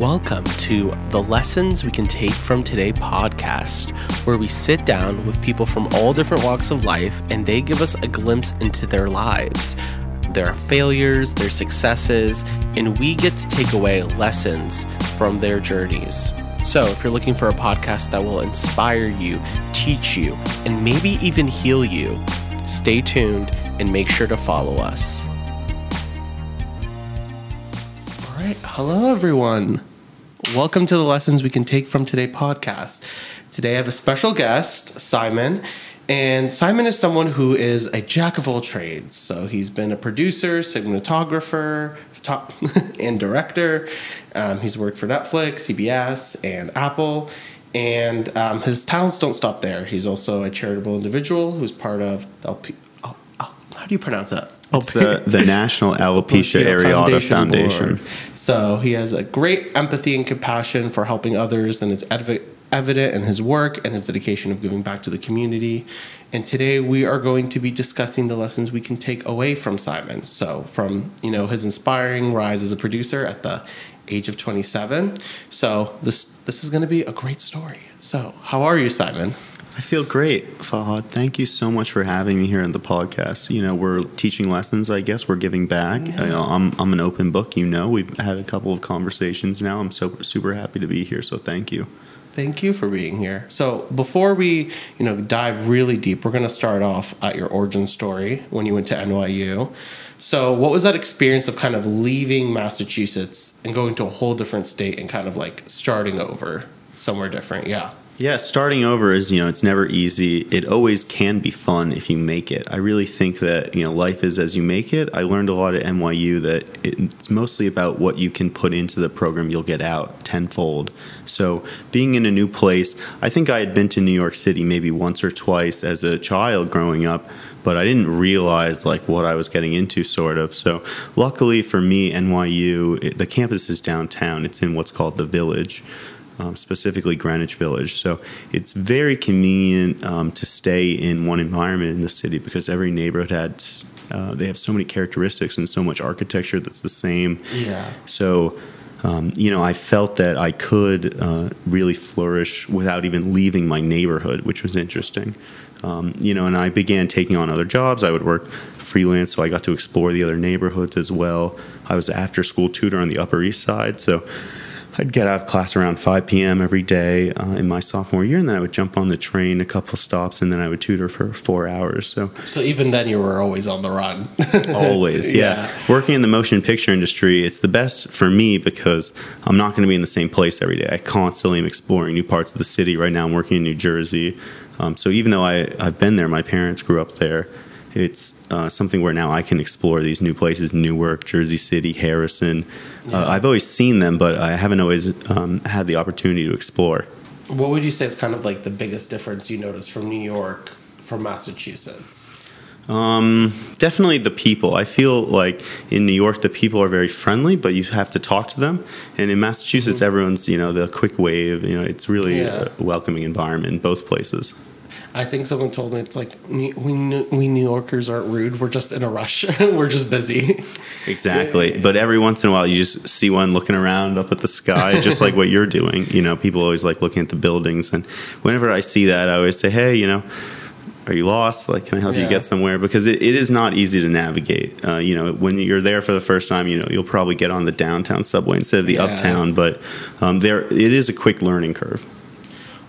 Welcome to the Lessons We Can Take from Today podcast, where we sit down with people from all different walks of life and they give us a glimpse into their lives, their failures, their successes, and we get to take away lessons from their journeys. So, if you're looking for a podcast that will inspire you, teach you, and maybe even heal you, stay tuned and make sure to follow us. All right. Hello, everyone. Welcome to the Lessons We Can Take from Today podcast. Today I have a special guest, Simon. And Simon is someone who is a jack of all trades. So he's been a producer, cinematographer, and director. Um, he's worked for Netflix, CBS, and Apple. And um, his talents don't stop there. He's also a charitable individual who's part of the LP. Oh, oh, how do you pronounce that? It's the, the National Alopecia Areata Foundation. Board. So he has a great empathy and compassion for helping others, and it's ev- evident in his work and his dedication of giving back to the community. And today we are going to be discussing the lessons we can take away from Simon. So from you know his inspiring rise as a producer at the age of 27. So this this is going to be a great story. So how are you, Simon? I feel great, Fahad. Thank you so much for having me here on the podcast. You know, we're teaching lessons, I guess. We're giving back. I, I'm, I'm an open book, you know. We've had a couple of conversations now. I'm so super happy to be here, so thank you. Thank you for being here. So before we, you know, dive really deep, we're going to start off at your origin story when you went to NYU. So what was that experience of kind of leaving Massachusetts and going to a whole different state and kind of like starting over somewhere different? Yeah. Yeah, starting over is, you know, it's never easy. It always can be fun if you make it. I really think that, you know, life is as you make it. I learned a lot at NYU that it's mostly about what you can put into the program you'll get out tenfold. So, being in a new place, I think I had been to New York City maybe once or twice as a child growing up, but I didn't realize like what I was getting into sort of. So, luckily for me, NYU, it, the campus is downtown. It's in what's called the Village um, specifically Greenwich Village. So it's very convenient um, to stay in one environment in the city because every neighborhood has uh, they have so many characteristics and so much architecture that's the same. Yeah. So. Um, you know, I felt that I could uh, really flourish without even leaving my neighborhood, which was interesting. Um, you know, and I began taking on other jobs. I would work freelance, so I got to explore the other neighborhoods as well. I was after school tutor on the Upper East Side, so I'd get out of class around 5 p.m. every day uh, in my sophomore year, and then I would jump on the train a couple stops, and then I would tutor for four hours. So, so even then, you were always on the run. always, yeah. yeah. Working in the motion picture industry, it's the best for me because I'm not going to be in the same place every day. I constantly am exploring new parts of the city. Right now, I'm working in New Jersey, um, so even though I, I've been there, my parents grew up there it's uh, something where now I can explore these new places Newark, Jersey City, Harrison. Uh, yeah. Uh, I've always seen them, but I haven't always um, had the opportunity to explore. What would you say is kind of like the biggest difference you notice from New York from Massachusetts? Um, definitely the people. I feel like in New York, the people are very friendly, but you have to talk to them. And in Massachusetts, mm-hmm. everyone's, you know, the quick wave, you know, it's really yeah. a welcoming environment in both places. I think someone told me it's like we we New Yorkers aren't rude. We're just in a rush. We're just busy. Exactly. But every once in a while, you just see one looking around up at the sky, just like what you're doing. You know, people always like looking at the buildings, and whenever I see that, I always say, "Hey, you know." Are you lost? Like, can I help yeah. you get somewhere? Because it, it is not easy to navigate. Uh, you know, when you're there for the first time, you know you'll probably get on the downtown subway instead of the yeah. uptown. But um, there, it is a quick learning curve.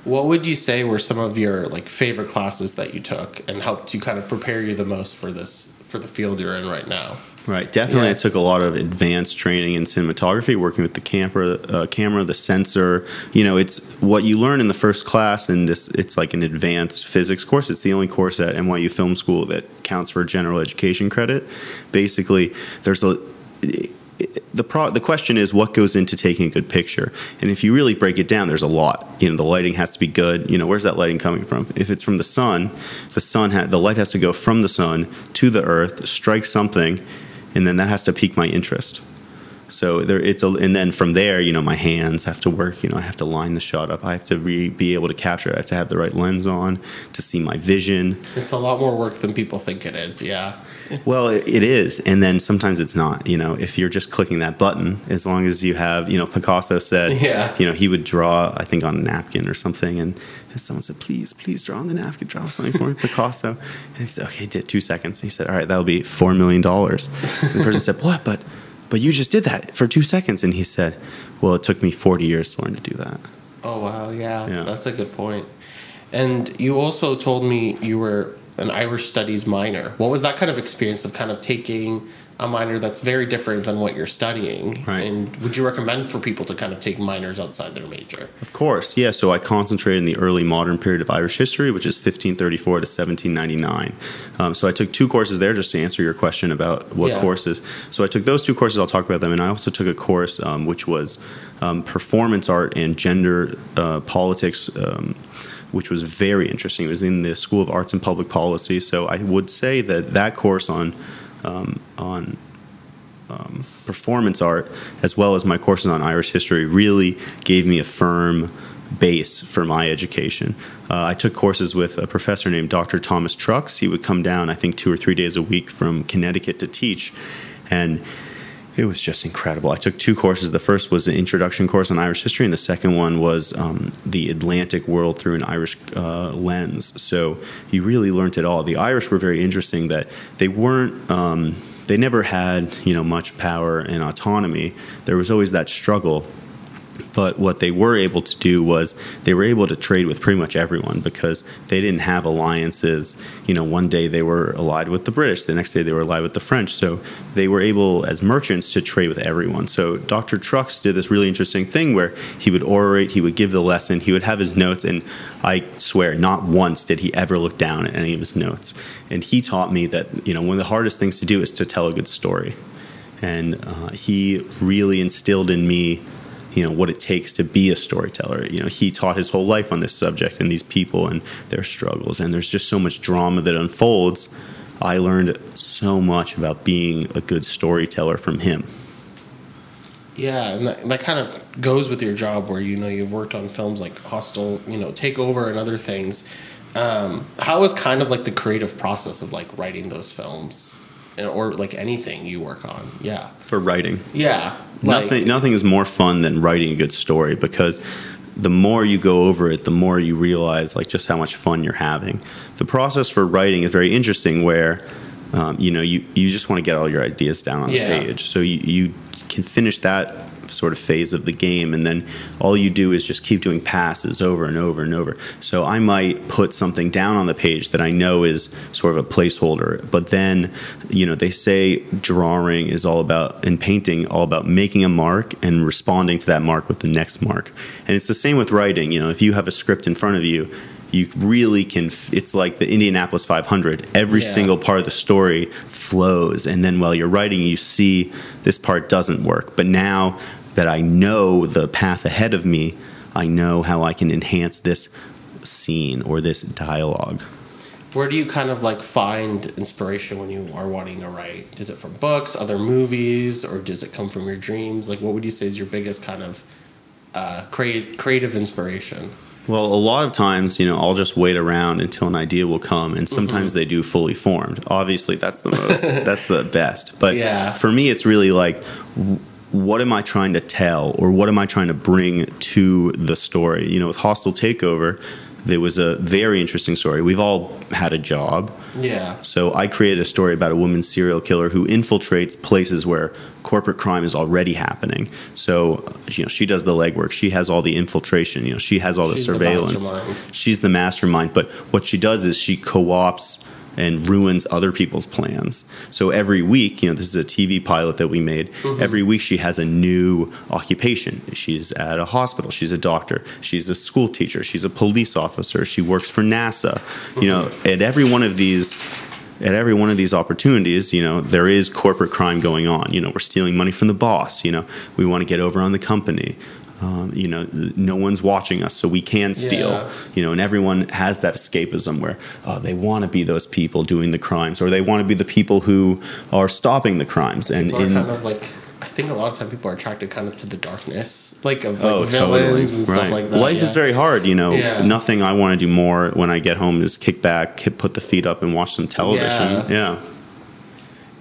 What would you say were some of your like favorite classes that you took and helped you kind of prepare you the most for this for the field you're in right now? Right, definitely. Yeah. I took a lot of advanced training in cinematography, working with the camera, uh, camera, the sensor. You know, it's what you learn in the first class, and this it's like an advanced physics course. It's the only course at NYU Film School that counts for general education credit. Basically, there's a the pro- the question is what goes into taking a good picture. And if you really break it down there's a lot. You know the lighting has to be good. You know where's that lighting coming from? If it's from the sun the sun ha- the light has to go from the sun to the earth strike something and then that has to pique my interest. So there it's a, and then from there you know my hands have to work. You know i have to line the shot up. I have to re- be able to capture it. I have to have the right lens on to see my vision. It's a lot more work than people think it is. Yeah Well, it is, and then sometimes it's not. You know, if you're just clicking that button, as long as you have, you know, Picasso said, Yeah. you know, he would draw, I think, on a napkin or something, and someone said, "Please, please draw on the napkin, draw something for me, Picasso." And he said, "Okay, did two seconds." And he said, "All right, that'll be four million dollars." The person said, "What? But, but you just did that for two seconds." And he said, "Well, it took me forty years to learn to do that." Oh wow, yeah, Yeah. that's a good point. And you also told me you were an Irish studies minor. What was that kind of experience of kind of taking a minor that's very different than what you're studying? Right. And would you recommend for people to kind of take minors outside their major? Of course, yeah. So I concentrated in the early modern period of Irish history, which is 1534 to 1799. Um, so I took two courses there just to answer your question about what Yeah. courses. So I took those two courses. I'll talk about them, and I also took a course um, which was um, performance art and gender uh, politics. Which was very interesting. It was in the School of Arts and Public Policy. So I would say that that course on um, on um, performance art, as well as my courses on Irish history, really gave me a firm base for my education. Uh, I took courses with a professor named Dr. Thomas Truxes. He would come down, I think, two or three days a week from Connecticut to teach, and it was just incredible. I took two courses. The first was an introduction course on Irish history, and the second one was um, the Atlantic world through an Irish uh, lens. So you really learned it all. The Irish were very interesting that they weren't. Um, they never had you know much power and autonomy. There was always that struggle. But what they were able to do was they were able to trade with pretty much everyone because they didn't have alliances. You know, one day they were allied with the British, the next day they were allied with the French. So they were able, as merchants, to trade with everyone. So Dr. Truxes did this really interesting thing where he would orate, he would give the lesson, he would have his notes, and I swear, not once did he ever look down at any of his notes. And he taught me that, you know, one of the hardest things to do is to tell a good story. And uh, he really instilled in me you know what it takes to be a storyteller. You know he taught his whole life on this subject and these people and their struggles. And there's just so much drama that unfolds. I learned so much about being a good storyteller from him. Yeah, and that, that kind of goes with your job where you know you've worked on films like Hostile, you know, takeover and other things. Um, was kind of like the creative process of like writing those films, or like anything you work on? Yeah, for writing yeah, like, nothing nothing is more fun than writing a good story because the more you go over it the more you realize like just how much fun you're having the process for writing is very interesting where um, you know you, you just want to get all your ideas down on Yeah. the page so you, you can finish that sort of phase of the game and then all you do is just keep doing passes over and over and over. So i might put something down on the page that i know is sort of a placeholder but then you know they say drawing is all about and painting all about making a mark and responding to that mark with the next mark. And it's the same with writing you know if you have a script in front of you you really can it's like the indianapolis 500 every Yeah. single part of the story flows and then while you're writing you see this part doesn't work. But now that i know the path ahead of me i know how i can enhance this scene or this dialogue Where do you kind of like find inspiration when you are wanting to write? Is it from books, other movies, or does it come from your dreams? Like, what would you say is your biggest kind of uh, create, creative inspiration? Well, a lot of times, you know, I'll just wait around until an idea will come, and sometimes they do fully formed. Obviously, that's the most, that's the best. But Yeah. for me, it's really like, what am I trying to tell, or what am I trying to bring to the story? You know, with Hostile Takeover, there was a very interesting story. We've all had a job. Yeah. So I created a story about a woman serial killer who infiltrates places where corporate crime is already happening. So you know she does the legwork. She has all the infiltration. You know she has all the She's the surveillance. mastermind. She's the mastermind. But what she does is she co-ops and ruins other people's plans. So every week, you know, this is a TV pilot that we made. Mm-hmm. Every week she has a new occupation. She's at a hospital, she's a doctor, she's a school teacher, she's a police officer, she works for NASA. You know, Mm-hmm. at every one of these at every one of these opportunities, you know, there is corporate crime going on. You know, we're stealing money from the boss. You know, we want to get over on the company. Um, you know, no one's watching us, so we can steal. Yeah. You know, and everyone has that escapism where uh, they want to be those people doing the crimes, or they want to be the people who are stopping the crimes. And in, kind of like, I think a lot of time people are attracted kind of to the darkness, like of like oh, villains totally. and stuff Right. like that. Life yeah. is very hard. You know, Yeah. nothing I want to do more when I get home is kick back, hit- put the feet up, and watch some television. Yeah.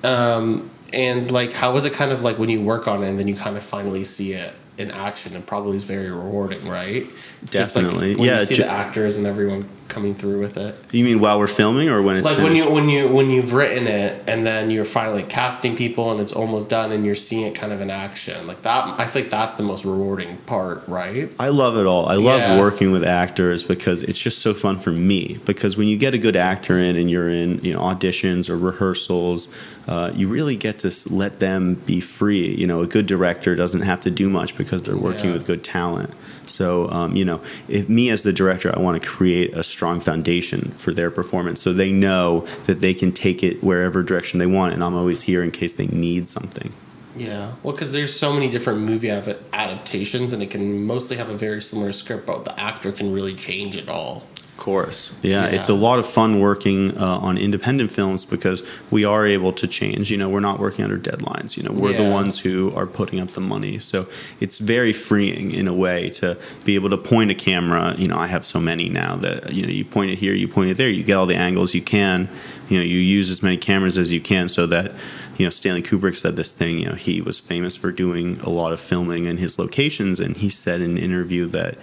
yeah. Um, and like, how was it kind of like when you work on it and then you kind of finally see it in action? and probably is very rewarding, right? Just, like, Definitely. when Yeah, You see ju- the actors and everyone coming through with it. You mean while we're filming or when it's like when you when you when you've written it and then you're finally casting people and it's almost done and you're seeing it kind of in action like that i think that's the most rewarding part right I love it all. I love Yeah. working with actors because it's just so fun for me. Because when you get a good actor in and you're in, you know, auditions or rehearsals, uh, you really get to let them be free. You know, a good director doesn't have to do much because they're working Yeah. with good talent. So, um, you know, if me as the director, I want to create a strong foundation for their performance, so they know that they can take it wherever direction they want, and I'm always here in case they need something. yeah well because there's so many different movie adaptations and it can mostly have a very similar script but the actor can really change it all course. Yeah, Yeah. it's a lot of fun working uh, on independent films because we are able to change. You know, we're not working under deadlines. You know, we're the ones who are putting up the money. So it's very freeing in a way to be able to point a camera. You know, I have so many now that, you know, you point it here, you point it there, you get all the angles you can. You know, you use as many cameras as you can so that, you know, Stanley Kubrick said this thing, you know, he was famous for doing a lot of filming in his locations. And he said in an interview that,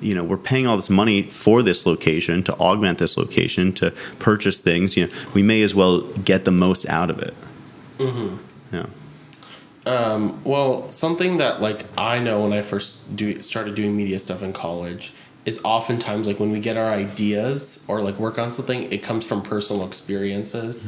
you know, we're paying all this money for this location to augment this location to purchase things. You know, we may as well get the most out of it. mm-hmm. Yeah. Um, well, something that like I know when I first do started doing media stuff in college is oftentimes like when we get our ideas or like work on something, it comes from personal experiences.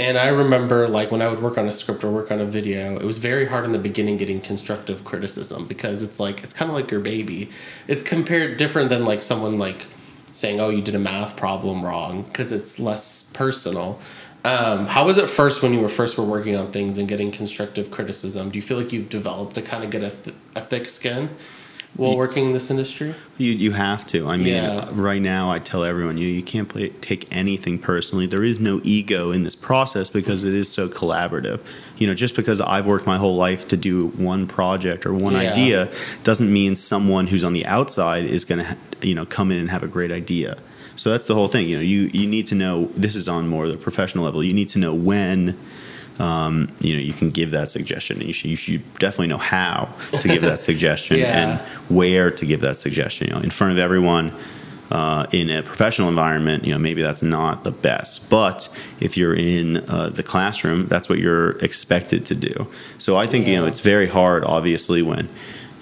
And I remember like when I would work on a script or work on a video, it was very hard in the beginning getting constructive criticism because it's like it's kind of like your baby. It's compared different than like someone like saying, "Oh, you did a math problem wrong," because it's less personal. Um, how was it first when you were first were working on things and getting constructive criticism? Do you feel like you've developed to kind of get a, th- a thick skin while Ye- working in this industry? You you have to. I mean, Yeah. right now I tell everyone you you can't play, take anything personally. There is no ego in this process because it is so collaborative. You know, just because I've worked my whole life to do one project or one Yeah. idea doesn't mean someone who's on the outside is going to you know come in and have a great idea. So that's the whole thing. You know, you you need to know. This is on more the professional level. You need to know when. Um, you know, you can give that suggestion, and you should, you should definitely know how to give that suggestion Yeah. and where to give that suggestion. You know, in front of everyone uh, in a professional environment, you know, maybe that's not the best. But if you're in uh, the classroom, that's what you're expected to do. So I think you know it's very hard, obviously, when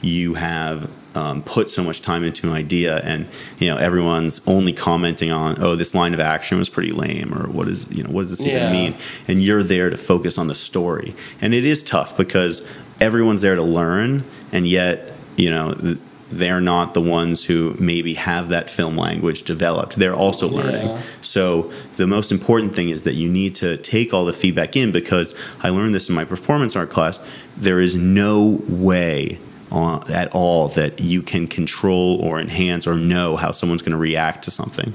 you have um, put so much time into an idea and you know everyone's only commenting on oh this line of action was pretty lame or what is you know what does this Yeah. even mean? And you're there to focus on the story. And it is tough because everyone's there to learn and yet you know th- they're not the ones who maybe have that film language developed. They're also learning. Yeah. so the most important thing is that you need to take all the feedback in because i learned this in my performance art class. There is no way uh, at all that you can control or enhance or know how someone's going to react to something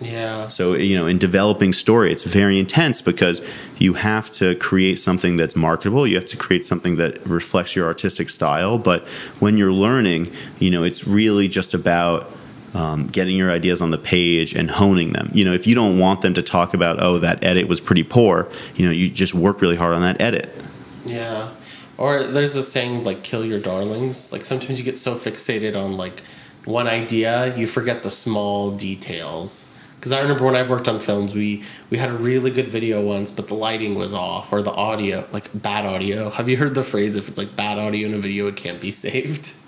Yeah. so, you know, in developing story, it's very intense because you have to create something that's marketable. You have to create something that reflects your artistic style. But when you're learning, you know, it's really just about um, getting your ideas on the page and honing them. You know, if you don't want them to talk about, oh, that edit was pretty poor, you know, you just work really hard on that edit. Yeah. Or there's a saying like kill your darlings. Like sometimes you get so fixated on like one idea, you forget the small details. Because I remember when I've worked on films, we we had a really good video once, but the lighting was off or the audio, like bad audio. Have you heard the phrase if it's like bad audio in a video, it can't be saved?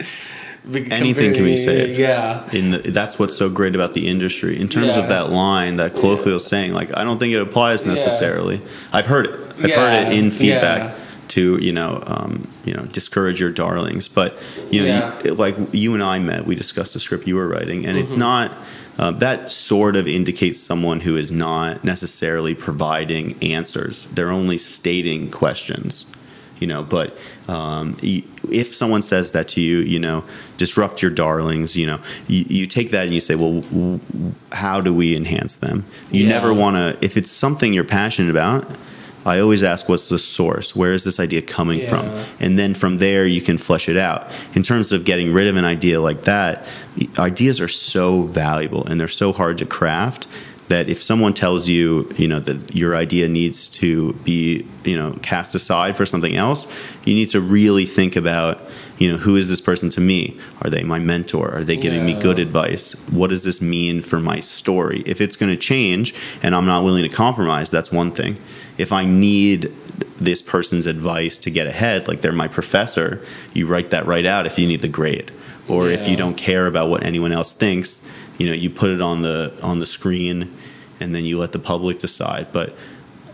Anything can be saved. Yeah. in the, that's what's so great about the industry in terms Yeah. of that line that colloquial saying like i don't think it applies Yeah. necessarily i've heard it i've Yeah, heard it in feedback yeah. To you know um, you know discourage your darlings but you know Yeah. you, like you and i met we discussed the script you were writing and it's Mm-hmm. not uh, that sort of indicates someone who is not necessarily providing answers they're only stating questions you know but um, if someone says that to you you know disrupt your darlings you know you, you take that and you say well w- w- how do we enhance them you Yeah. never want to if it's something you're passionate about i always ask what's the source where is this idea coming from and then from there you can flesh it out in terms of getting rid of an idea like that ideas are so valuable and they're so hard to craft that if someone tells you, you know, that your idea needs to be, you know, cast aside for something else, you need to really think about, you know, who is this person to me? Are they my mentor? Are they giving me good advice? What does this mean for my story? If it's going to change and I'm not willing to compromise, that's one thing. If I need this person's advice to get ahead, like they're my professor, you write that right out if you need the grade. Or if you don't care about what anyone else thinks, you know, you put it on the on the screen and then you let the public decide. But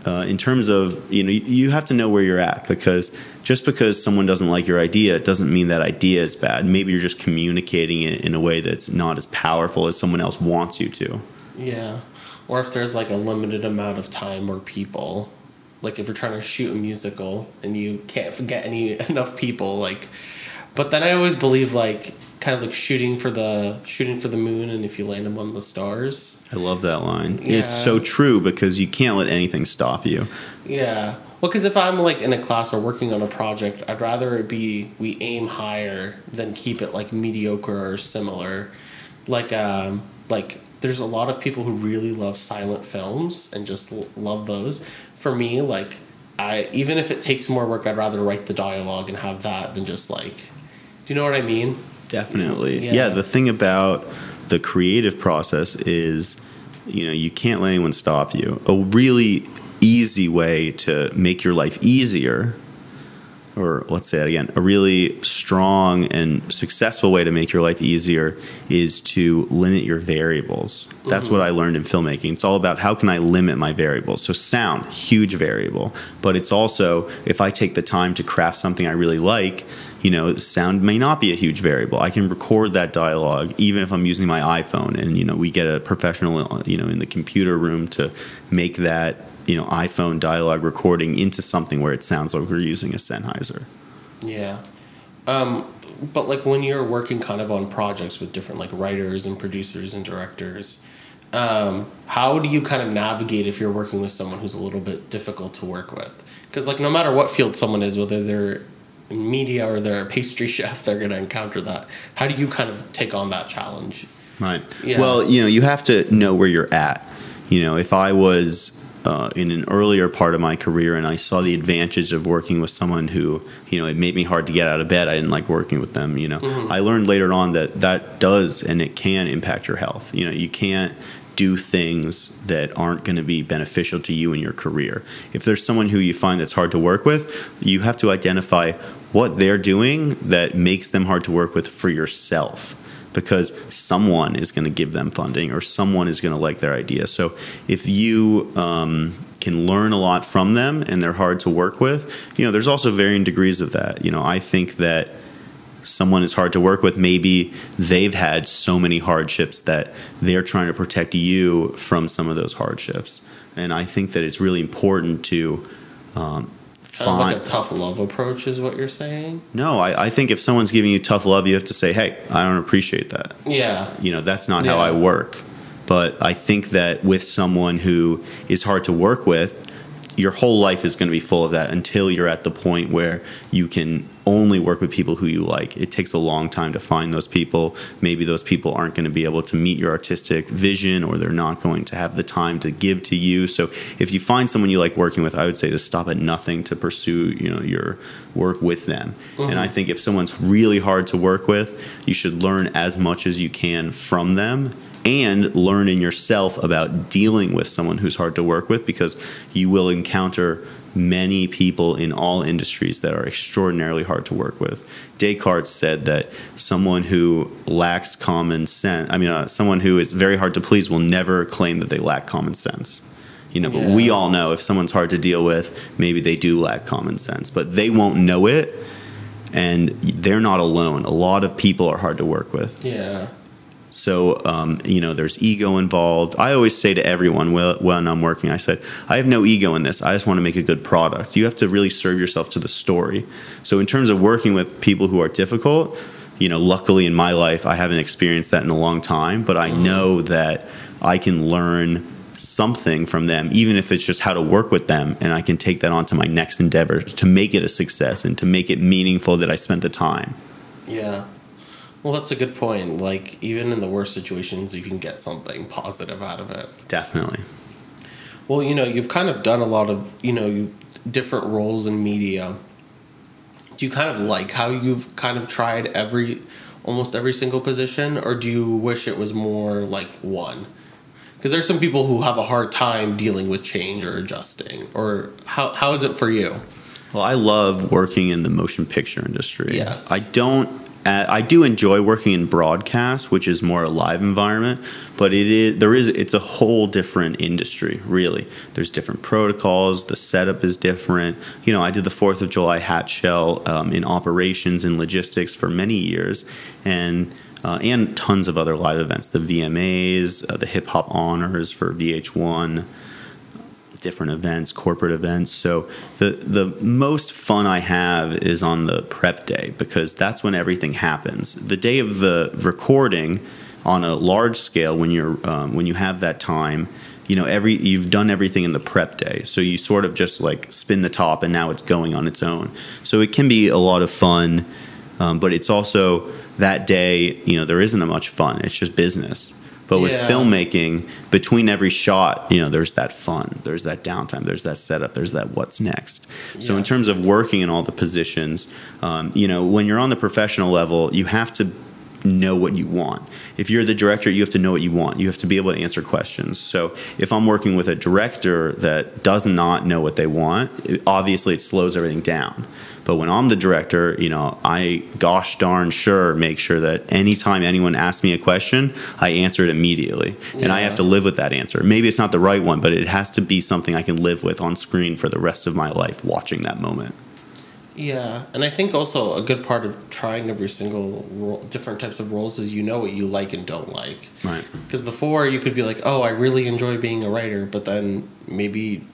uh, in terms of you know you have to know where you're at because just because someone doesn't like your idea it doesn't mean that idea is bad maybe you're just communicating it in a way that's not as powerful as someone else wants you to Yeah. Or if there's like a limited amount of time or people, like if you're trying to shoot a musical and you can't get any enough people, like. But then I always believe like kind of like shooting for the shooting for the moon, and if you land on the stars. i love that line Yeah. it's so true because you can't let anything stop you Yeah. Well, because if I'm like in a class or working on a project, I'd rather it be we aim higher than keep it like mediocre or similar. Like, um, like there's a lot of people who really love silent films and just l- love those. For me, like, I even if it takes more work, I'd rather write the dialogue and have that than just like, do you know what I mean? Definitely. Yeah. Yeah. the thing about the creative process is, you know, you can't let anyone stop you. A really easy way to make your life easier, or let's say it again, a really strong and successful way to make your life easier is to limit your variables. That's mm-hmm. what I learned in filmmaking. It's all about how can I limit my variables. So sound, huge variable, but it's also if I take the time to craft something I really like, you know, sound may not be a huge variable. I can record that dialogue even if I'm using my iPhone and you know, we get a professional, you know, in the computer room to make that you know iPhone dialogue recording into something where it sounds like we're using a Sennheiser. Yeah. Um, but like when you're working kind of on projects with different like writers and producers and directors, um, how do you kind of navigate if you're working with someone who's a little bit difficult to work with? Because like no matter what field someone is, whether they're in media or they're a pastry chef, they're going to encounter that. How do you kind of take on that challenge? Right. Yeah. Well, you know, you have to know where you're at. You know, if I was uh, in an earlier part of my career and I saw the advantage of working with someone who, you know, it made me hard to get out of bed. I didn't like working with them. You know, Mm-hmm. I learned later on that that does and it can impact your health. You know, you can't do things that aren't going to be beneficial to you in your career. If there's someone who you find that's hard to work with, you have to identify what they're doing that makes them hard to work with for yourself because someone is going to give them funding or someone is going to like their idea. So if you um, can learn a lot from them and they're hard to work with, you know, there's also varying degrees of that. You know, I think that someone is hard to work with, maybe they've had so many hardships that they're trying to protect you from some of those hardships. And I think that it's really important to um, Kind of like a tough love approach, is what you're saying? no, I, I think if someone's giving you tough love, you have to say, hey, I don't appreciate that. Yeah. You know, that's not how I work. But I think that with someone who is hard to work with, your whole life is going to be full of that until you're at the point where you can only work with people who you like. It takes a long time to find those people. Maybe those people aren't going to be able to meet your artistic vision or they're not going to have the time to give to you. So if you find someone you like working with, I would say to stop at nothing to pursue, you know, your work with them. And mm-hmm. I think if someone's really hard to work with, you should learn as much as you can from them and learn in yourself about dealing with someone who's hard to work with because you will encounter many people in all industries that are extraordinarily hard to work with. Descartes said that someone who lacks common sense, I mean, uh, someone who is very hard to please will never claim that they lack common sense. You know, but Yeah. we all know if someone's hard to deal with, maybe they do lack common sense, but they won't know it and they're not alone. A lot of people are hard to work with. Yeah. So, um, you know, there's ego involved. I always say to everyone when I'm working, I said, I have no ego in this. I just want to make a good product. You have to really serve yourself to the story. So, in terms of working with people who are difficult, you know, luckily in my life, I haven't experienced that in a long time, but I know that I can learn something from them, even if it's just how to work with them, and I can take that on to my next endeavor to make it a success and to make it meaningful that I spent the time. Yeah. Well, that's a good point. Like even in the worst situations, you can get something positive out of it. Definitely. Well, you know, you've kind of done a lot of, you know, you've different roles in media. Do you kind of like how you've kind of tried every almost every single position or do you wish it was more like one? Because there's some people who have a hard time dealing with change or adjusting. Or how how is it for you? Well, I love working in the motion picture industry. Yes. I don't. Uh, I do enjoy working in broadcast, which is more a live environment, but it is there is it's a whole different industry. Really, there's different protocols. The setup is different. You know, I did the Fourth of July Hatch Shell um, in operations and logistics for many years, and uh, and tons of other live events. The VMAs, uh, the Hip Hop Honors for VH1 different events, corporate events. So the the most fun I have is on the prep day because that's when everything happens. The day of the recording, on a large scale, when you're um, when you have that time, you know every you've done everything in the prep day. So you sort of just like spin the top, and now it's going on its own. So it can be a lot of fun, um, but it's also that day. You know there isn't much fun. It's just business. But with Yeah. filmmaking, between every shot, you know, there's that fun, there's that downtime, there's that setup, there's that what's next. So in terms of working in all the positions, um, you know, when you're on the professional level, you have to know what you want. If you're the director, you have to know what you want. You have to be able to answer questions. So if I'm working with a director that does not know what they want, it, obviously it slows everything down. But when I'm the director, you know, I gosh darn sure make sure that anytime anyone asks me a question, I answer it immediately. And I have to live with that answer. Maybe it's not the right one, but it has to be something I can live with on screen for the rest of my life watching that moment. Yeah, and I think also a good part of trying every single role, different types of roles is you know what you like and don't like. Right. Because before you could be like, oh, I really enjoy being a writer, but then maybe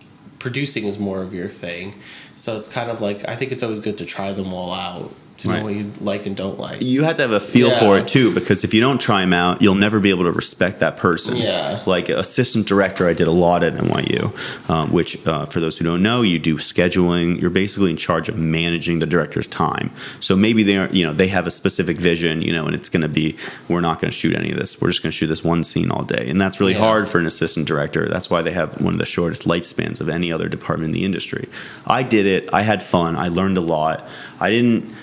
producing is more of your thing. So it's kind of like I think it's always good to try them all out to Right. know what you like and don't like. You have to have a feel Yeah. for it too, because if you don't try them out, you'll never be able to respect that person. Yeah. Like assistant director, I did a lot at NYU, um, which, uh, for those who don't know, you do scheduling. You're basically in charge of managing the director's time. So maybe they are, you know, they have a specific vision, you know, and it's going to be, we're not going to shoot any of this. We're just going to shoot this one scene all day, and that's really Yeah. hard for an assistant director. That's why they have one of the shortest lifespans of any other department in the industry. I did it. I had fun. I learned a lot. I didn't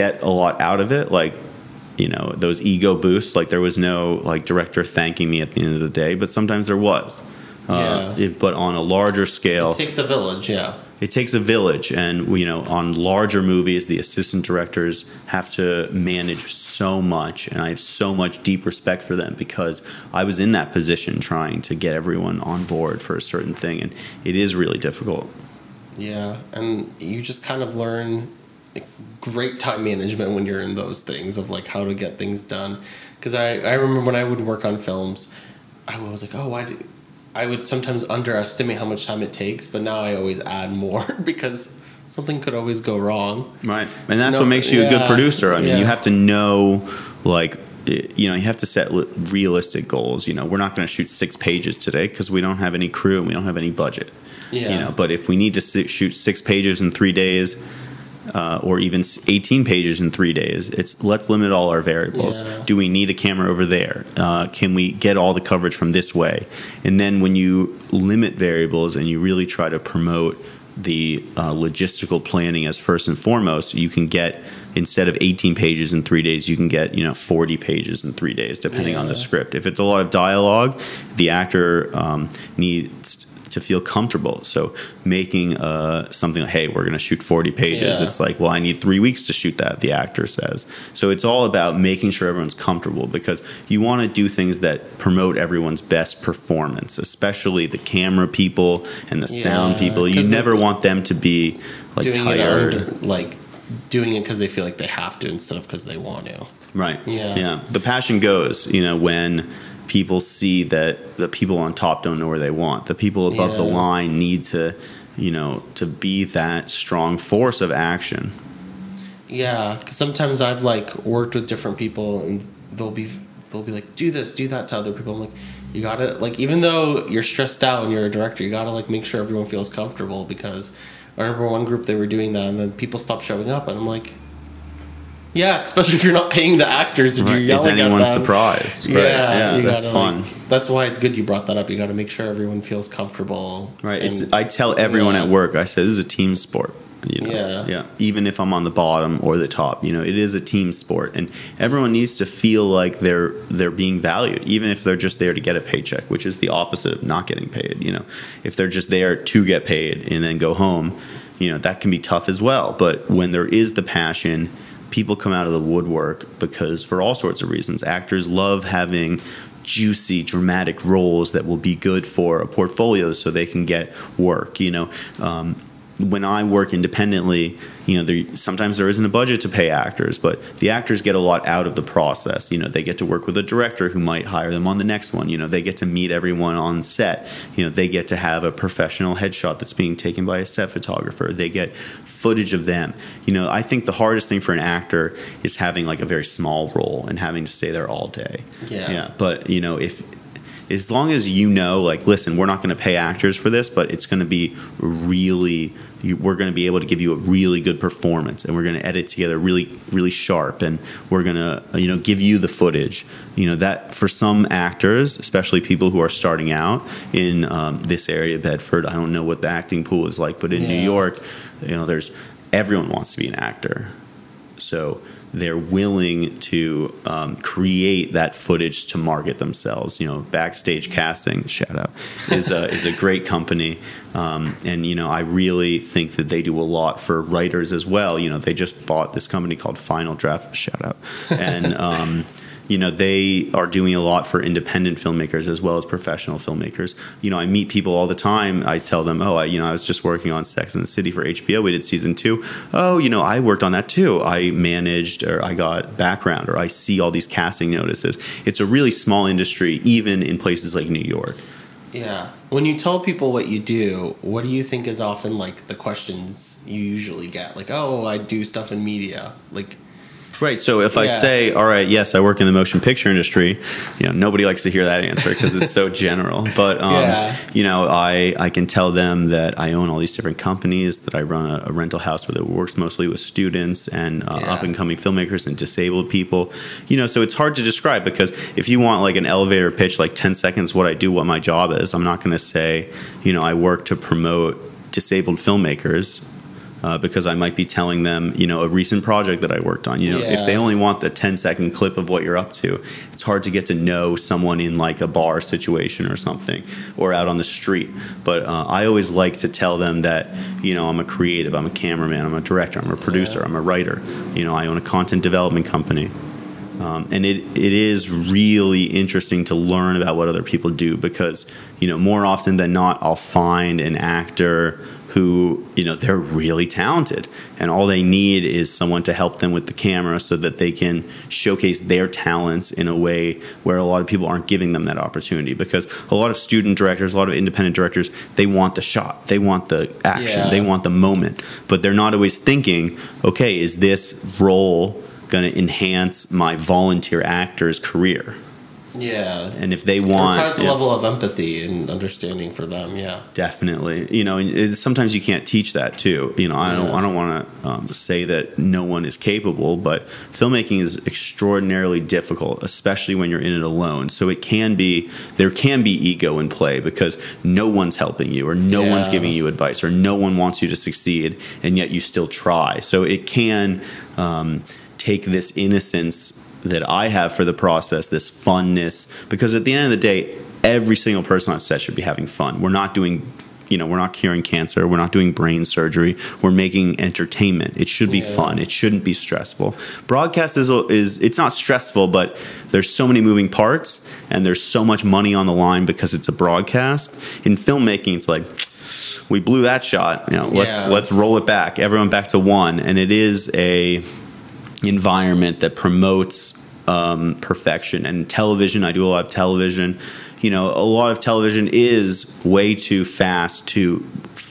get a lot out of it like you know those ego boosts like there was no like director thanking me at the end of the day but sometimes there was uh, Yeah. it- but on a larger scale It takes a village, yeah. it takes a village and you know on larger movies the assistant directors have to manage so much and i have so much deep respect for them because i was in that position trying to get everyone on board for a certain thing and it is really difficult Yeah, and you just kind of learn great time management when you're in those things of like how to get things done. Because I, I remember when I would work on films, I was like, oh, why do I would sometimes underestimate how much time it takes, but now I always add more because something could always go wrong. Right. And that's No, what makes you a good producer. I mean, yeah. you have to know, like, you know, you have to set realistic goals. You know, we're not going to shoot six pages today because we don't have any crew and we don't have any budget. Yeah. You know, but if we need to shoot six pages in three days, uh, or even 18 pages in three days, it's let's limit all our variables. Yeah. Do we need a camera over there? Uh, can we get all the coverage from this way? And then when you limit variables and you really try to promote the uh, logistical planning as first and foremost, you can get instead of 18 pages in three days, you can get you know 40 pages in three days, depending on the script. If it's a lot of dialogue, the actor um, needs to feel comfortable. So making uh, something like, hey, we're going to shoot 40 pages. Yeah. It's like, well, I need three weeks to shoot that. The actor says. So it's all about making sure everyone's comfortable because you want to do things that promote everyone's best performance, especially the camera people and the sound people. You never want them to be like tired. under, like doing it because they feel like they have to instead of because they want to. Right. Yeah. Yeah. The passion goes, you know, when people see that the people on top don't know where they want. The people above the line need to, you know, to be that strong force of action. Yeah, because sometimes I've like worked with different people and they'll be they'll be like, do this, do that to other people. I'm like, you gotta like even though you're stressed out and you're a director, you gotta like make sure everyone feels comfortable because I remember one group they were doing that and then people stopped showing up and I'm like, Yeah, especially if you're not paying the actors and Right. you're Is yelling anyone at them. surprised? Right. Yeah, Yeah, you that's gotta, fun. like- that's why it's good you brought that up. You got to make sure everyone feels comfortable. Right. and- It's, I tell everyone Yeah. at work, I say, this is a team sport. You know? Yeah. Yeah. Even if I'm on the bottom or the top, you know, it is a team sport, and everyone needs to feel like they're they're being valued, even if they're just there to get a paycheck, which is the opposite of not getting paid. You know, if they're just there to get paid and then go home, you know, that can be tough as well. But when there is the passion, people come out of the woodwork because for all sorts of reasons, actors love having juicy dramatic roles that will be good for a portfolio so they can get work you know? Um, when I work independently, you know, there, sometimes there isn't a budget to pay actors, but the actors get a lot out of the process. You know, they get to work with a director who might hire them on the next one. You know, they get to meet everyone on set. You know, they get to have a professional headshot that's being taken by a set photographer. They get footage of them. You know, I think the hardest thing for an actor is having like a very small role and having to stay there all day. Yeah. Yeah. But, you know, if as long as you know, like, listen, we're not going to pay actors for this, but it's going to be really, we're going to be able to give you a really good performance, and we're going to edit together really, really sharp, and we're going to, you know, give you the footage. You know that for some actors, especially people who are starting out in um, this area, Bedford, I don't know what the acting pool is like, but in New York, you know, there's everyone wants to be an actor, so they're willing to um, create that footage to market themselves. You know, Backstage Casting, shout out, is a, is a great company. Um, and, you know, I really think that they do a lot for writers as well. You know, they just bought this company called Final Draft, shout out. And, um, you know they are doing a lot for independent filmmakers as well as professional filmmakers you know i meet people all the time i tell them oh i you know i was just working on sex and the city for hbo we did season two. Oh, you know i worked on that too i managed or i got background or i see all these casting notices it's a really small industry even in places like new york Yeah. When you tell people what you do, what do you think is often like the questions you usually get? Like, oh, I do stuff in media. Like, Right. So if I say, "All right, yes, I work in the motion picture industry," you know, nobody likes to hear that answer because it's so general. But um, Yeah. you know, I I can tell them that I own all these different companies, that I run a, a rental house that works mostly with students and uh, Yeah. up and coming filmmakers and disabled people. You know, so it's hard to describe because if you want like an elevator pitch, like ten seconds, what I do, what my job is, I'm not going to say, you know, I work to promote disabled filmmakers uh, because I might be telling them, you know, a recent project that I worked on. You know, if they only want the 10 second clip of what you're up to, it's hard to get to know someone in like a bar situation or something or out on the street. But uh, I always like to tell them that, you know, I'm a creative, I'm a cameraman, I'm a director, I'm a producer, I'm a writer. You know, I own a content development company. Um, and it, it is really interesting to learn about what other people do because you know more often than not I'll find an actor who you know they're really talented. And all they need is someone to help them with the camera so that they can showcase their talents in a way where a lot of people aren't giving them that opportunity. Because a lot of student directors a lot of independent directors they want the shot they want the action Yeah. they want the moment. But they're not always thinking okay is this role going to enhance my volunteer actor's career yeah. and if they want requires a yeah, level of empathy and understanding for them. Yeah. definitely you know and it, sometimes you can't teach that too you know i don't i don't want to um, say that no one is capable but filmmaking is extraordinarily difficult especially when you're in it alone so it can be there can be ego in play because no one's helping you or no one's giving you advice or no one wants you to succeed and yet you still try so it can um, take this innocence that I have for the process, this funness, because at the end of the day, every single person on set should be having fun. We're not doing, you know, we're not curing cancer, we're not doing brain surgery, we're making entertainment. It should be Yeah. fun. It shouldn't be stressful. Broadcast is is it's not stressful, but there's so many moving parts and there's so much money on the line because it's a broadcast. In filmmaking, it's like we blew that shot. You know, let's let's roll it back. Everyone back to one, and it is a environment that promotes um, perfection. And television, I do a lot of television. You know, a lot of television is way too fast to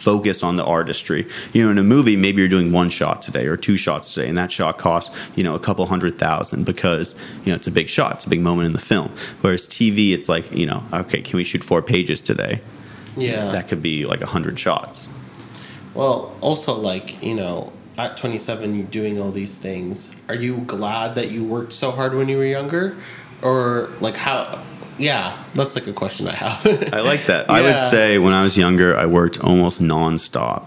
focus on the artistry. You know, in a movie, maybe you're doing one shot today or two shots today, and that shot costs you know a couple hundred thousand because you know it's a big shot, it's a big moment in the film. Whereas TV, it's like you know, okay, can we shoot four pages today? Yeah. That could be like a hundred shots. Well, also like you know, at 27 you're doing all these things. Are you glad that you worked so hard when you were younger, or like how? Yeah, that's like a question I have. I like that. I would say when I was younger, I worked almost nonstop.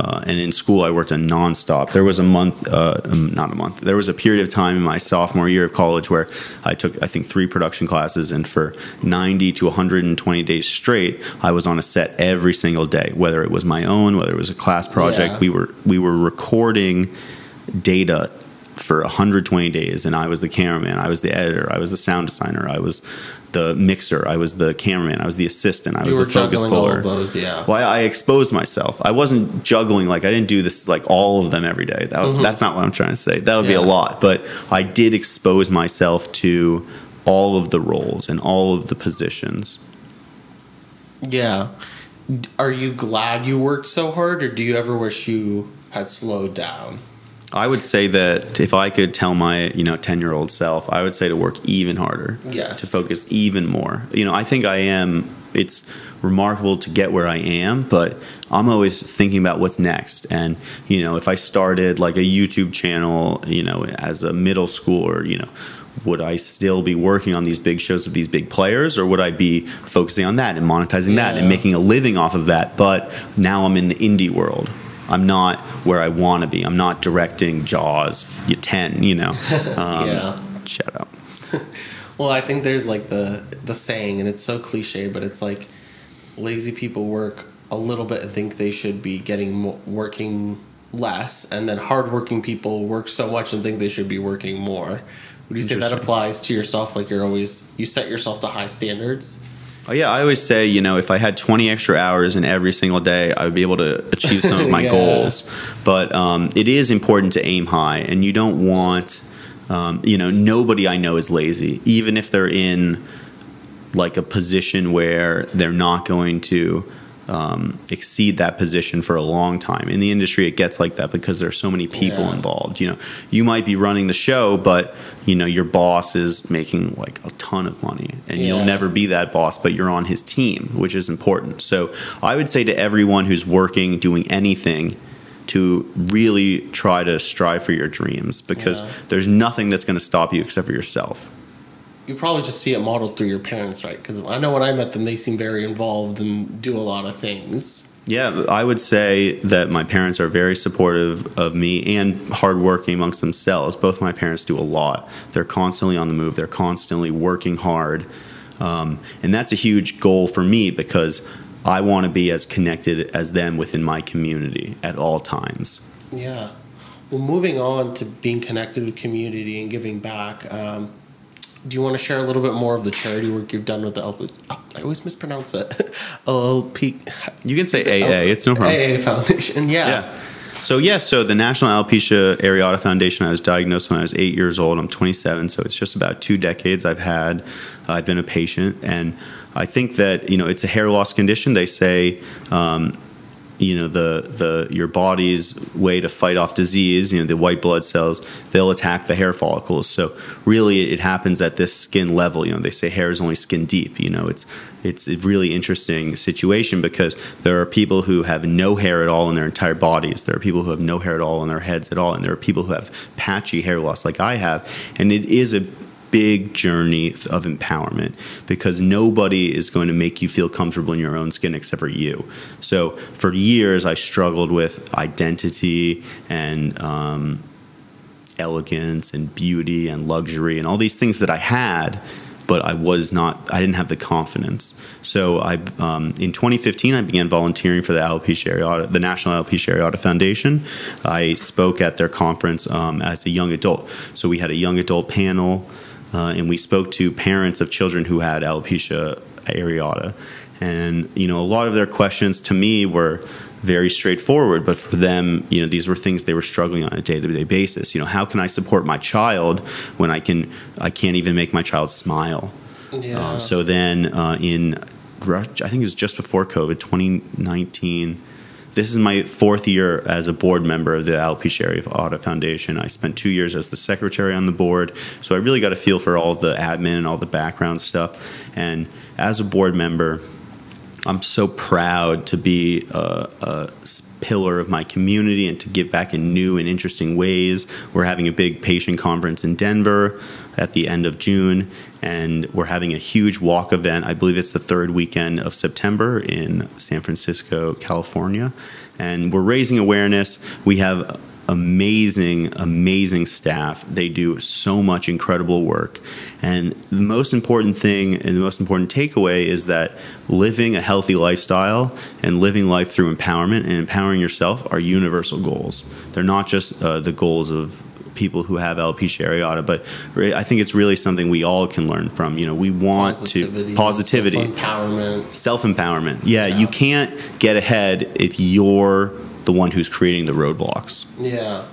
Uh, and in school, I worked a nonstop. There was a month, uh, um, not a month. There was a period of time in my sophomore year of college where I took, I think, three production classes, and for 90 to 120 days straight, I was on a set every single day. Whether it was my own, whether it was a class project, Yeah. we were we were recording data for 120 days and I was the cameraman, I was the editor, I was the sound designer, I was the mixer, I was the cameraman, I was the assistant, I you was the focus puller. those, yeah. Well, I, I exposed myself. I wasn't juggling like I didn't do this like all of them every day. That, That's not what I'm trying to say. That would be a Mm-hmm. Lot, but I did expose myself to all of the roles and all of the positions. Yeah. Are you glad you worked so hard, or do you ever wish you had slowed down? I would say that if I could tell my, you know, 10-year-old self, I would say to work even harder. Yes. To focus even more. You know, I think I am it's remarkable to get where I am, but I'm always thinking about what's next. And, you know, if I started like a YouTube channel, you know, as a middle schooler, you know, would I still be working on these big shows with these big players, or would I be focusing on that and monetizing that and making a living off of that? But now I'm in the indie world. I'm not where I want to be. I'm not directing Jaws 10, you know. Um, Yeah. Shut up. Well, I think there's like the the saying, and it's so cliche, but it's like lazy people work a little bit and think they should be getting mo- working less, and then hardworking people work so much and think they should be working more. Would you say that applies to yourself? Like you're always you set yourself to high standards. Oh, yeah, I always say, you know, if I had 20 extra hours in every single day, I would be able to achieve some of my Yeah. goals. But um, it is important to aim high, and you don't want, um, you know, nobody I know is lazy, even if they're in like a position where they're not going to um, exceed that position for a long time. In the industry, it gets like that because there's so many people Yeah. involved. You know, you might be running the show, but you know your boss is making like a ton of money, and you'll never be that boss, but you're on his team, which is important. So I would say to everyone who's working, doing anything. To really try to strive for your dreams because Yeah. there's nothing that's going to stop you except for yourself. You probably just see it modeled through your parents, right? Because I know when I met them, they seem very involved and do a lot of things. Yeah, I would say that my parents are very supportive of me and hardworking amongst themselves. Both my parents do a lot. They're constantly on the move. They're constantly working hard, um, and that's a huge goal for me because I want to be as connected as them within my community at all times. Yeah. Well, moving on to being connected with community and giving back. Um, do you want to share a little bit more of the charity work you've done with the LP? oh, I always mispronounce it. LLP. You can say AA. It's no problem. AA Foundation. Yeah. Yeah. So yeah, so the National Alopecia Areata Foundation. I was diagnosed when I was eight years old. I'm 27, so it's just about two decades I've had. I've been a patient, and I think that you know it's a hair loss condition. They say. Um, you know the the your body's way to fight off disease you know the white blood cells they'll attack the hair follicles. So really it happens at this skin level. You know they say hair is only skin deep you know it's it's a really interesting situation because there are people who have no hair at all in their entire bodies. There are people who have no hair at all in their heads at all and there are people who have patchy hair loss like I have. And it is a big journey of empowerment because nobody is going to make you feel comfortable in your own skin except for you. So for years, I struggled with identity and um, elegance and beauty and luxury and all these things that I had. But I was not. I didn't have the confidence. So I, um, in 2015, I began volunteering for the Alopecia Areata, the National Alopecia Areata Foundation. I spoke at their conference um, as a young adult. So we had a young adult panel uh, and we spoke to parents of children who had alopecia areata. And you know, a lot of their questions to me were very straightforward, but for them, you know, these were things they were struggling on a day-to-day basis. You know, how can I support my child when I can I can't even make my child smile? Yeah. Um, so then uh, in, I think it was just before COVID, 2019. This is my fourth year as a board member of the Alopecia Areata Foundation. I spent two years as the secretary on the board, so I really got a feel for all the admin and all the background stuff. And as a board member, I'm so proud to be a pillar of my community and to give back in new and interesting ways. We're having a big patient conference in Denver at the end of June, and we're having a huge walk event. I believe it's the third weekend of September in San Francisco, California. And we're raising awareness. We have amazing, amazing staff. They do so much incredible work. And the most important thing and the most important takeaway is that living a healthy lifestyle and living life through empowerment and empowering yourself are universal goals. They're not just uh, the goals of people who have alopecia areata, but I think it's really something we all can learn from. You know, we want to positivity, empowerment. self empowerment. Yeah, Yeah. you can't get ahead if you're the one who's creating the roadblocks. Yeah.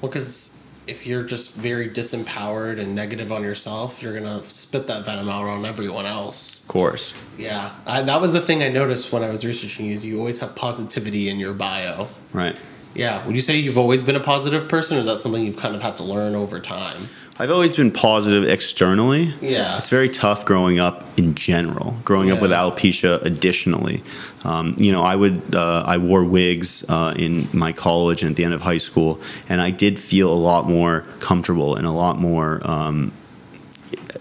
Well, because if you're just very disempowered and negative on yourself, you're gonna spit that venom out on everyone else. Of course. Yeah, I, that was the thing I noticed when I was researching you. Is you always have positivity in your bio. Right. Yeah. Would you say you've always been a positive person, or is that something you've kind of had to learn over time? I've always been positive externally. Yeah. It's very tough growing up in general. Growing up with alopecia, additionally, um, you know, I would uh, I wore wigs uh, in my college and at the end of high school, and I did feel a lot more comfortable and a lot more um,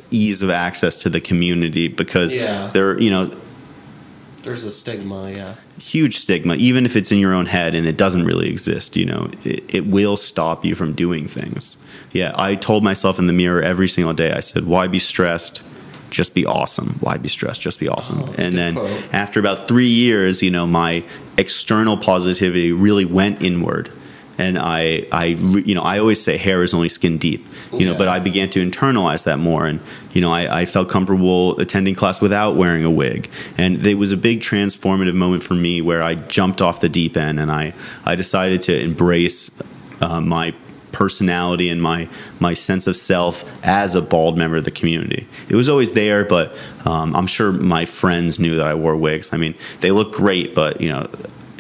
ease of access to the community because Yeah. there, you know, There's a stigma. Yeah. huge stigma even if it's in your own head and it doesn't really exist you know it, it will stop you from doing things yeah i told myself in the mirror every single day i said why be stressed just be awesome why be stressed just be awesome Oh, and then quote. after about three years you know my external positivity really went inward and I, I, you know, I always say hair is only skin deep, you know, but I began to internalize that more, and you know, I, I felt comfortable attending class without wearing a wig, and it was a big transformative moment for me where I jumped off the deep end, and I, I decided to embrace uh, my personality and my my sense of self as a bald member of the community. It was always there, but um, I'm sure my friends knew that I wore wigs. I mean, they look great, but you know,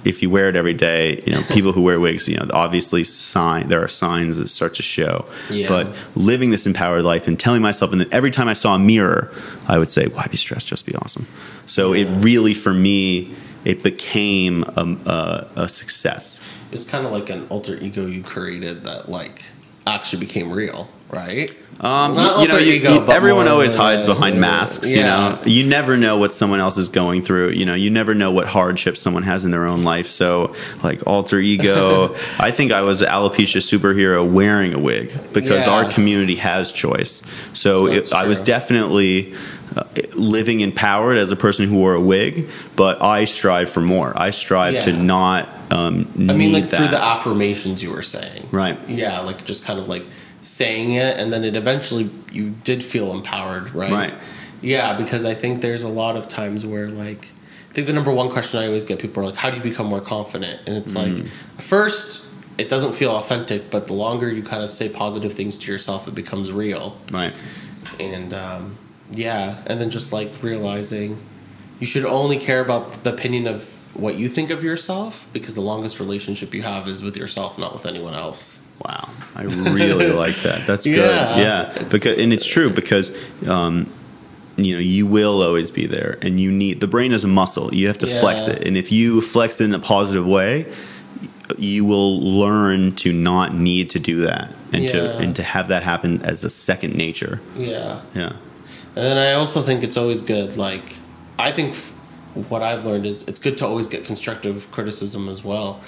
if you wear it every day, you know, people who wear wigs, you know, obviously sign there are signs that start to show. Yeah. But living this empowered life and telling myself, and then every time I saw a mirror, I would say, "Why be stressed? Just be awesome." So Yeah. it really, for me, it became a, a, a success. It's kind of like an alter ego you created that like actually became real, right? Um, Not you know, alter you, ego, you- everyone always of a- hides behind masks. You know, you never know what someone else is going through. You know, you never know what hardship someone has in their own life. So, like alter ego, I think I was an alopecia superhero wearing a wig because Yeah. our community has choice. So, it, I was definitely. Uh, living empowered as a person who wore a wig, but I strive for more. I strive to not um, I mean, like that. through the affirmations you were saying, right. Yeah, like just kind of like saying it, and then it eventually you did feel empowered, right? Right. Yeah, because I think there's a lot of times where like I think the number one question I always get people are like, "How do you become more confident?" And it's Mm. like first it doesn't feel authentic, but the longer you kind of say positive things to yourself, it becomes real. Right. And um, yeah, and then just like realizing you should only care about the opinion of what you think of yourself because the longest relationship you have is with yourself, not with anyone else. Wow, I really like that. That's good. Yeah. Yeah, It's- because and it's true because um, you know you will always be there, and you need the brain is a muscle. You have to flex it, and if you flex it in a positive way, you will learn to not need to do that, and to and to have that happen as a second nature. Yeah. Yeah. And then I also think it's always good. Like, I think what I've learned is it's good to always get constructive criticism as well.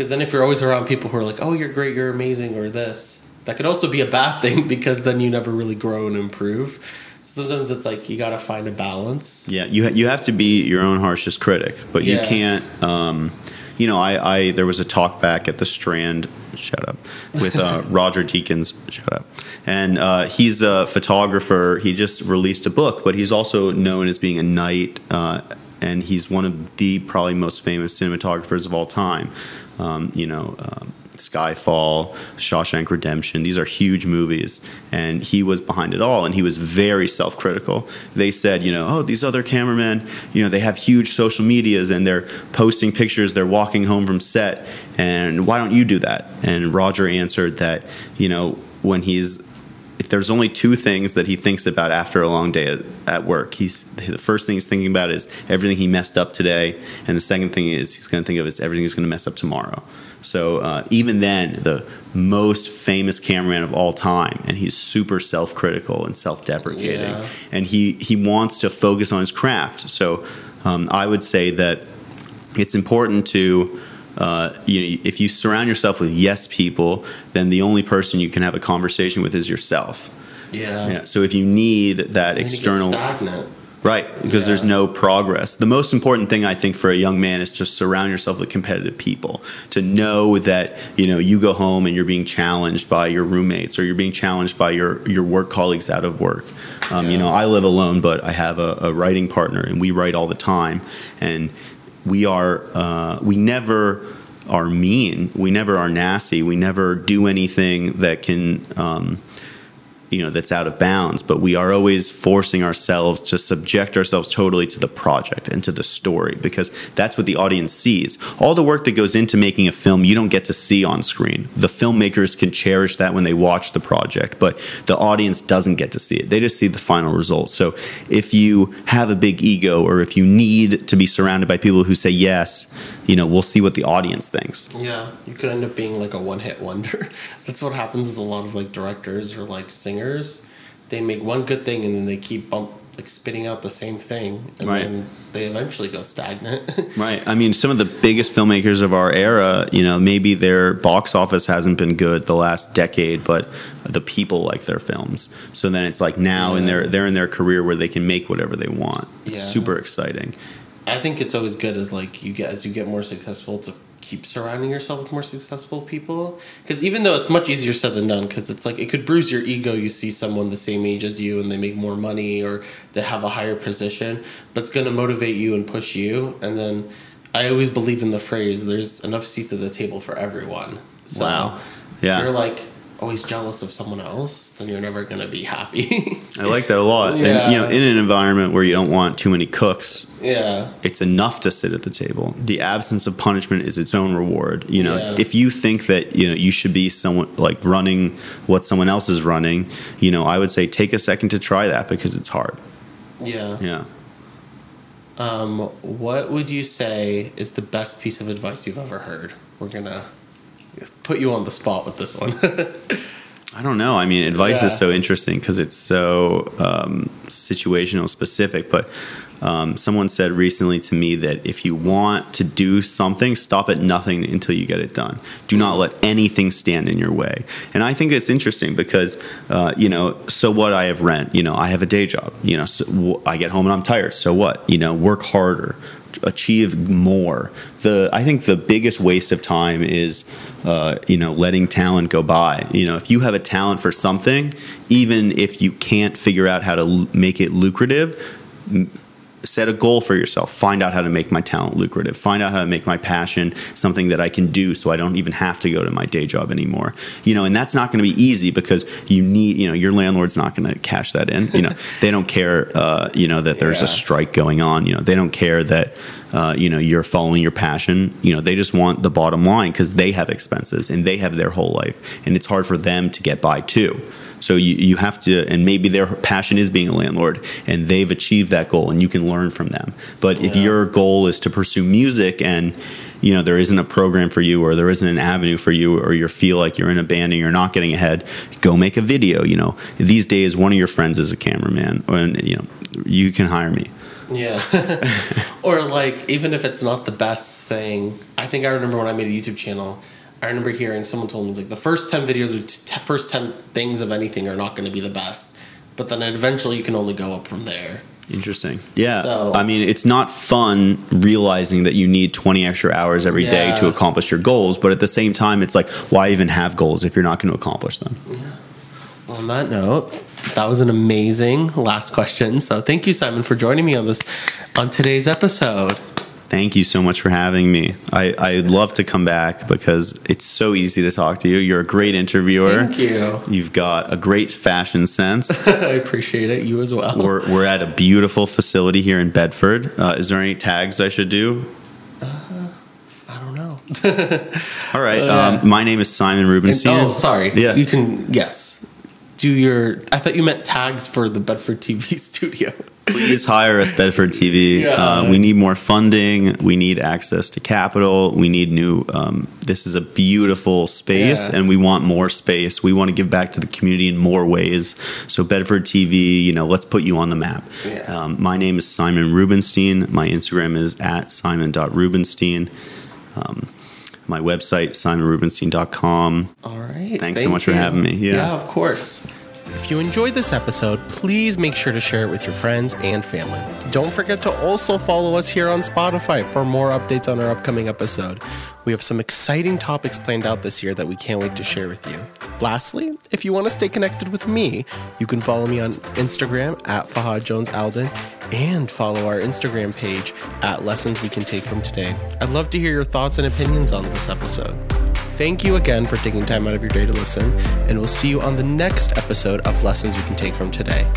Because then if you're always around people who are like, oh, you're great, you're amazing, or this, that could also be a bad thing because then you never really grow and improve. Sometimes it's like you got to find a balance. Yeah, you ha- you have to be your own harshest critic, but you can't. Um, you know, I, I there was a talk back at the Strand. Shut up with uh, Roger Deakins. Shut up. And uh, he's a photographer. He just released a book, but he's also known as being a knight, uh, and he's one of the probably most famous cinematographers of all time. Um, you know. Um, Skyfall, Shawshank Redemption. These are huge movies, and he was behind it all, and he was very self-critical. They said, you know, oh, these other cameramen, you know, they have huge social medias and they're posting pictures. They're walking home from set, and why don't you do that? And Roger answered that, you know, when he's if there's only two things that he thinks about after a long day at, at work. He's the first thing he's thinking about is everything he messed up today, and the second thing is he's going to think of is everything he's going to mess up tomorrow. So uh, even then, the most famous cameraman of all time, and he's super self-critical and self-deprecating, Yeah. and he he wants to focus on his craft. So um, I would say that it's important to uh, you know, if you surround yourself with yes people, then the only person you can have a conversation with is yourself. Yeah. Yeah. So if you need that And you get external, stagnant. right, because there's no progress. The most important thing I think for a young man is to surround yourself with competitive people. To know that you know you go home and you're being challenged by your roommates or you're being challenged by your your work colleagues out of work. Um, You know, I live alone, but I have a, a writing partner, and we write all the time. And we are uh, we never are mean. We never are nasty. We never do anything that can. Um, you know that's out of bounds but we are always forcing ourselves to subject ourselves totally to the project and to the story because that's what the audience sees. All the work that goes into making a film you don't get to see on screen. The filmmakers can cherish that when they watch the project but the audience doesn't get to see it. They just see the final result. So if you have a big ego or if you need to be surrounded by people who say yes you know we'll see what the audience thinks. Yeah, you could end up being like a one-hit wonder. That's what happens with a lot of like directors or like singers. They make one good thing and then they keep bump like spitting out the same thing, and Right. then they eventually go stagnant. Right. I mean, some of the biggest filmmakers of our era, you know, maybe their box office hasn't been good the last decade, but the people like their films. So then it's like now in their Yeah. they're in their career where they can make whatever they want. It's Yeah. super exciting. I think it's always good as like you get as you get more successful to keep surrounding yourself with more successful people because even though it's much easier said than done because it's like it could bruise your ego you see someone the same age as you and they make more money or they have a higher position but it's going to motivate you and push you and then i always believe in the phrase there's enough seats at the table for everyone so Wow. Yeah. you're like always jealous of someone else then you're never going to be happy I like that a lot. And you know, in an environment where you don't want too many cooks, yeah it's enough to sit at the table. The absence of punishment is its own reward. You know, Yeah. if you think that you know you should be someone like running what someone else is running, you know, I would say take a second to try that because it's hard. yeah Yeah. Um, what would you say is the best piece of advice you've ever heard? We're gonna put you on the spot with this one. I don't know. I mean, advice Yeah. is so interesting because it's so um, situational specific. But um, someone said recently to me that if you want to do something, stop at nothing until you get it done. Do not let anything stand in your way. And I think it's interesting because, uh, you know, so what? I have rent. You know, I have a day job. You know, so w- I get home and I'm tired. So what? You know, work harder achieve more. The I think the biggest waste of time is, uh, you know, letting talent go by. You know, if you have a talent for something, even if you can't figure out how to l- make it lucrative, set a goal for yourself. Find out how to make my talent lucrative. Find out how to make my passion something that I can do, so I don't even have to go to my day job anymore. You know, and that's not going to be easy because you need, you know, your landlord's not going to cash that in. You know, they don't care, uh, you know, that there's Yeah. a strike going on. You know, they don't care that uh, you know you're following your passion. You know, they just want the bottom line because they have expenses and they have their whole life, and it's hard for them to get by too. So you, you have to, and maybe their passion is being a landlord, and they've achieved that goal, and you can learn from them. But if your goal is to pursue music and you know there isn't a program for you or there isn't an avenue for you or you feel like you're in a band and you're not getting ahead go make a video you know these days one of your friends is a cameraman and you know you can hire me yeah. or like even if it's not the best thing, I think I remember when I made a YouTube channel. I remember hearing someone told me like the first ten videos or t- first ten things of anything are not going to be the best, but then eventually you can only go up from there. Interesting. Yeah. So- I mean, it's not fun realizing that you need 20 extra hours every day Yeah. to accomplish your goals, but at the same time, it's like, why even have goals if you're not going to accomplish them? Yeah. On that note, that was an amazing last question. So thank you, Simon, for joining me on this on today's episode. Thank you so much for having me. I, I'd love to come back because it's so easy to talk to you. You're a great interviewer. Thank you. You've got a great fashion sense. I appreciate it. You as well. we're, we're at a beautiful facility here in Bedford. Uh, is there any tags I should do? I don't know. All right. Yeah. um, my name is Simon Rubenstein. oh, sorry. Yeah. You can yes. Do your. I thought you meant tags for the Bedford TV studio. Please hire us, Bedford TV. Yeah. Uh, we need more funding. We need access to capital. We need new. Um, this is a beautiful space, Yeah. and we want more space. We want to give back to the community in more ways. So, Bedford TV, you know, let's put you on the map. Yeah. Um, my name is Simon Rubenstein. My Instagram is at simon.rubenstein. Um, my website, simonrubenstein.com. All right. Thanks so thank much for having me. Yeah. Yeah, of course. If you enjoyed this episode, please make sure to share it with your friends and family. Don't forget to also follow us here on Spotify for more updates on our upcoming episode. We have some exciting topics planned out this year that we can't wait to share with you. Lastly, if you want to stay connected with me, you can follow me on Instagram at Fahad Jones Alden and follow our Instagram page at Lessons We Can Take From Today. I'd love to hear your thoughts and opinions on this episode. Thank you again for taking time out of your day to listen, and we'll see you on the next episode of Lessons We Can Take From Today.